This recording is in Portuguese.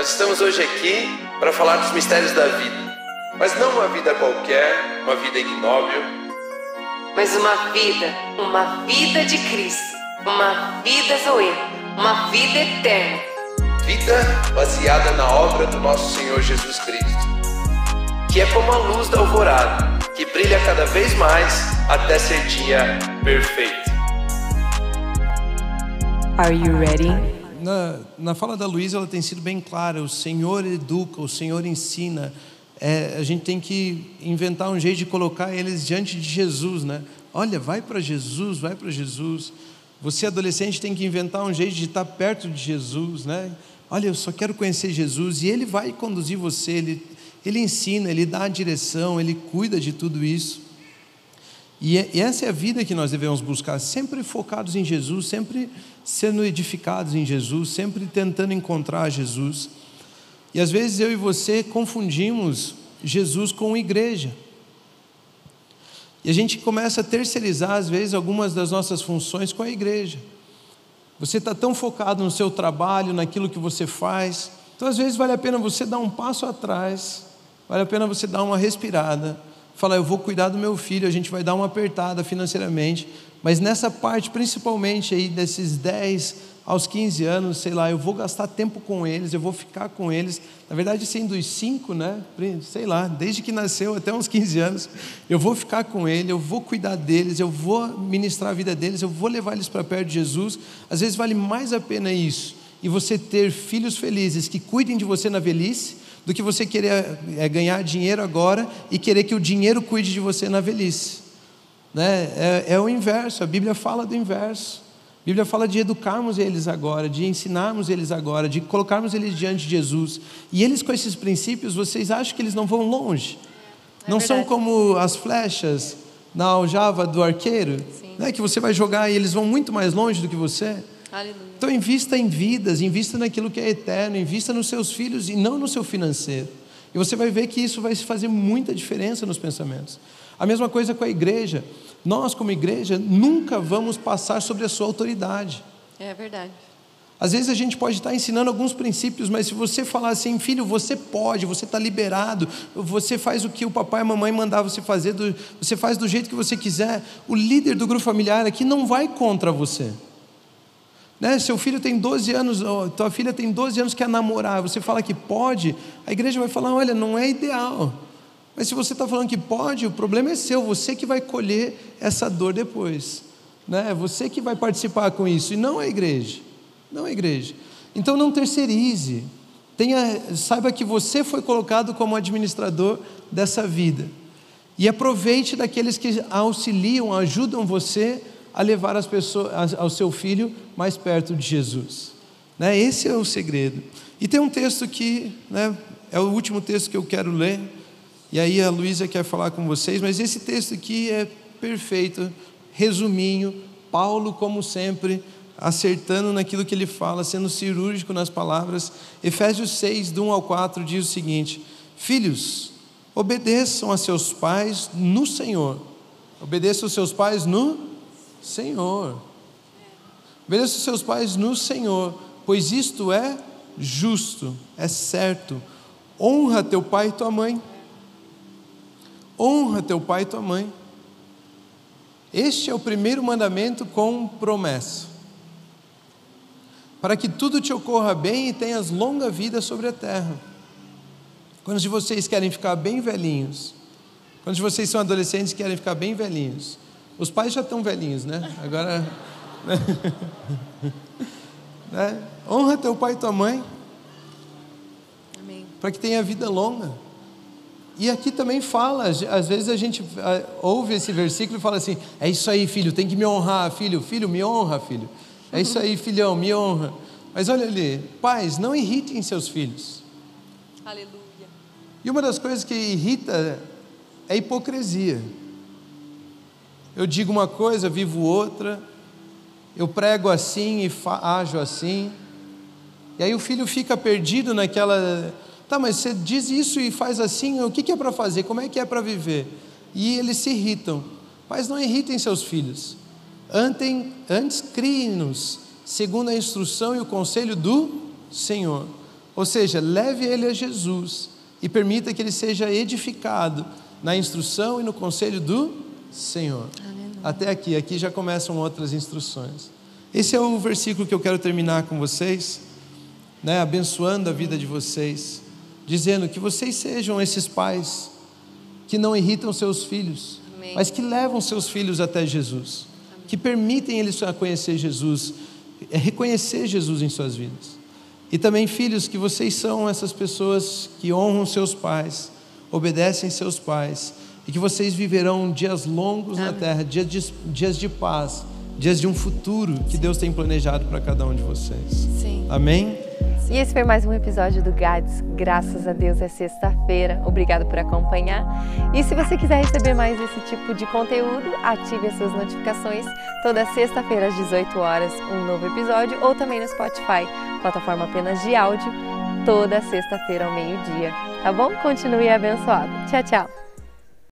Nós estamos hoje aqui para falar dos mistérios da vida, mas não uma vida qualquer, uma vida ignóbil, mas uma vida, uma vida de Cristo, uma vida Zoe, uma vida eterna. Vida baseada na obra do nosso Senhor Jesus Cristo, que é como a luz da alvorada, que brilha cada vez mais até ser dia perfeito. Are you ready? Na, na fala da Luísa, ela tem sido bem clara: o Senhor educa, o Senhor ensina. É, a gente tem que inventar um jeito de colocar eles diante de Jesus, né? Olha, vai para Jesus, vai para Jesus. Você, adolescente, tem que inventar um jeito de estar perto de Jesus, né? Olha, eu só quero conhecer Jesus e Ele vai conduzir você, Ele, ele ensina, Ele dá a direção, Ele cuida de tudo isso. E, essa é a vida que nós devemos buscar, sempre focados em Jesus, sempre sendo edificados em Jesus, sempre tentando encontrar Jesus. E às vezes eu e você confundimos Jesus com igreja. E a gente começa a terceirizar, às vezes, algumas das nossas funções com a igreja. Você está tão focado no seu trabalho, naquilo que você faz. Então, às vezes, vale a pena você dar um passo atrás, vale a pena você dar uma respirada falar, eu vou cuidar do meu filho, a gente vai dar uma apertada financeiramente, mas nessa parte, principalmente aí desses 10 aos 15 anos, sei lá, eu vou gastar tempo com eles, eu vou ficar com eles. Na verdade, sendo os cinco, né? Sei lá, desde que nasceu até uns 15 anos, eu vou ficar com ele, eu vou cuidar deles, eu vou ministrar a vida deles, eu vou levar eles para perto de Jesus. Às vezes vale mais a pena isso e você ter filhos felizes que cuidem de você na velhice do que você querer é, ganhar dinheiro agora e querer que o dinheiro cuide de você na velhice. Né? É, é o inverso, a Bíblia fala do inverso. A Bíblia fala de educarmos eles agora, de ensinarmos eles agora, de colocarmos eles diante de Jesus. E eles, com esses princípios, vocês acham que eles não vão longe? É não verdade. são como as flechas na aljava do arqueiro, né? que você vai jogar e eles vão muito mais longe do que você. Aleluia. Então, invista em vidas, invista naquilo que é eterno, invista nos seus filhos e não no seu financeiro. E você vai ver que isso vai fazer muita diferença nos pensamentos. A mesma coisa com a igreja. Nós, como igreja, nunca vamos passar sobre a sua autoridade. É verdade. Às vezes a gente pode estar ensinando alguns princípios, mas se você falar assim, filho, você pode, você está liberado, você faz o que o papai e a mamãe mandar você fazer, você faz do jeito que você quiser, o líder do grupo familiar aqui não vai contra você. Né? Seu filho tem 12 anos, tua filha tem 12 anos quer namorar, você fala que pode, a igreja vai falar: olha, não é ideal. Mas se você está falando que pode, o problema é seu, você que vai colher essa dor depois. Né? Você que vai participar com isso, e não a igreja. Não a igreja. Então não terceirize. Tenha, saiba que você foi colocado como administrador dessa vida. E aproveite daqueles que auxiliam, ajudam você a levar as pessoas, ao seu filho mais perto de Jesus. Né? Esse é o segredo. E tem um texto que né, é o último texto que eu quero ler, e aí a Luísa quer falar com vocês, mas esse texto aqui é perfeito, resuminho, Paulo, como sempre, acertando naquilo que ele fala, sendo cirúrgico nas palavras. Efésios 6, do 1 ao 4, diz o seguinte: Filhos, obedeçam a seus pais no Senhor. Obedeçam aos seus pais no Senhor. Obedeça os seus pais no Senhor, pois isto é justo, é certo. Honra teu pai e tua mãe. Honra teu pai e tua mãe. Este é o primeiro mandamento com promessa. Para que tudo te ocorra bem e tenhas longa vida sobre a terra. Quando vocês querem ficar bem velhinhos, quando vocês são adolescentes e querem ficar bem velhinhos, os pais já estão velhinhos, né? Agora. né? Honra teu pai e tua mãe. Para que tenha vida longa. E aqui também fala, às vezes a gente ouve esse versículo e fala assim: é isso aí, filho, tem que me honrar, filho, filho, me honra, filho. É isso aí, filhão, me honra. Mas olha ali, pais, não irritem seus filhos. Aleluia. E uma das coisas que irrita é a hipocrisia. Eu digo uma coisa, vivo outra, eu prego assim e ajo assim. E aí o filho fica perdido naquela. Tá, mas você diz isso e faz assim, o que, é para fazer? Como é que é para viver? E eles se irritam. Mas não irritem seus filhos. Antes, antes criem-nos, segundo a instrução e o conselho do Senhor. Ou seja, leve ele a Jesus e permita que ele seja edificado na instrução e no conselho do Senhor. Aleluia. Até aqui, aqui já começam outras instruções. Esse é o versículo que eu quero terminar com vocês, né, abençoando a vida de vocês, dizendo que vocês sejam esses pais que não irritam seus filhos, Amém. mas que levam seus filhos até Jesus, Amém. que permitem eles conhecer Jesus, é reconhecer Jesus em suas vidas. E também, filhos, que vocês são essas pessoas que honram seus pais, obedecem seus pais, e que vocês viverão dias longos Amém. na terra, dias de, dias de paz, dias de um futuro que Deus tem planejado para cada um de vocês. Sim. Amém? E esse foi mais um episódio do GADS. Graças a Deus é sexta-feira. Obrigado por acompanhar. E se você quiser receber mais esse tipo de conteúdo, ative as suas notificações. Toda sexta-feira às 18 horas, um novo episódio, ou também no Spotify, plataforma apenas de áudio, toda sexta-feira ao meio-dia. Tá bom? Continue abençoado. Tchau, tchau.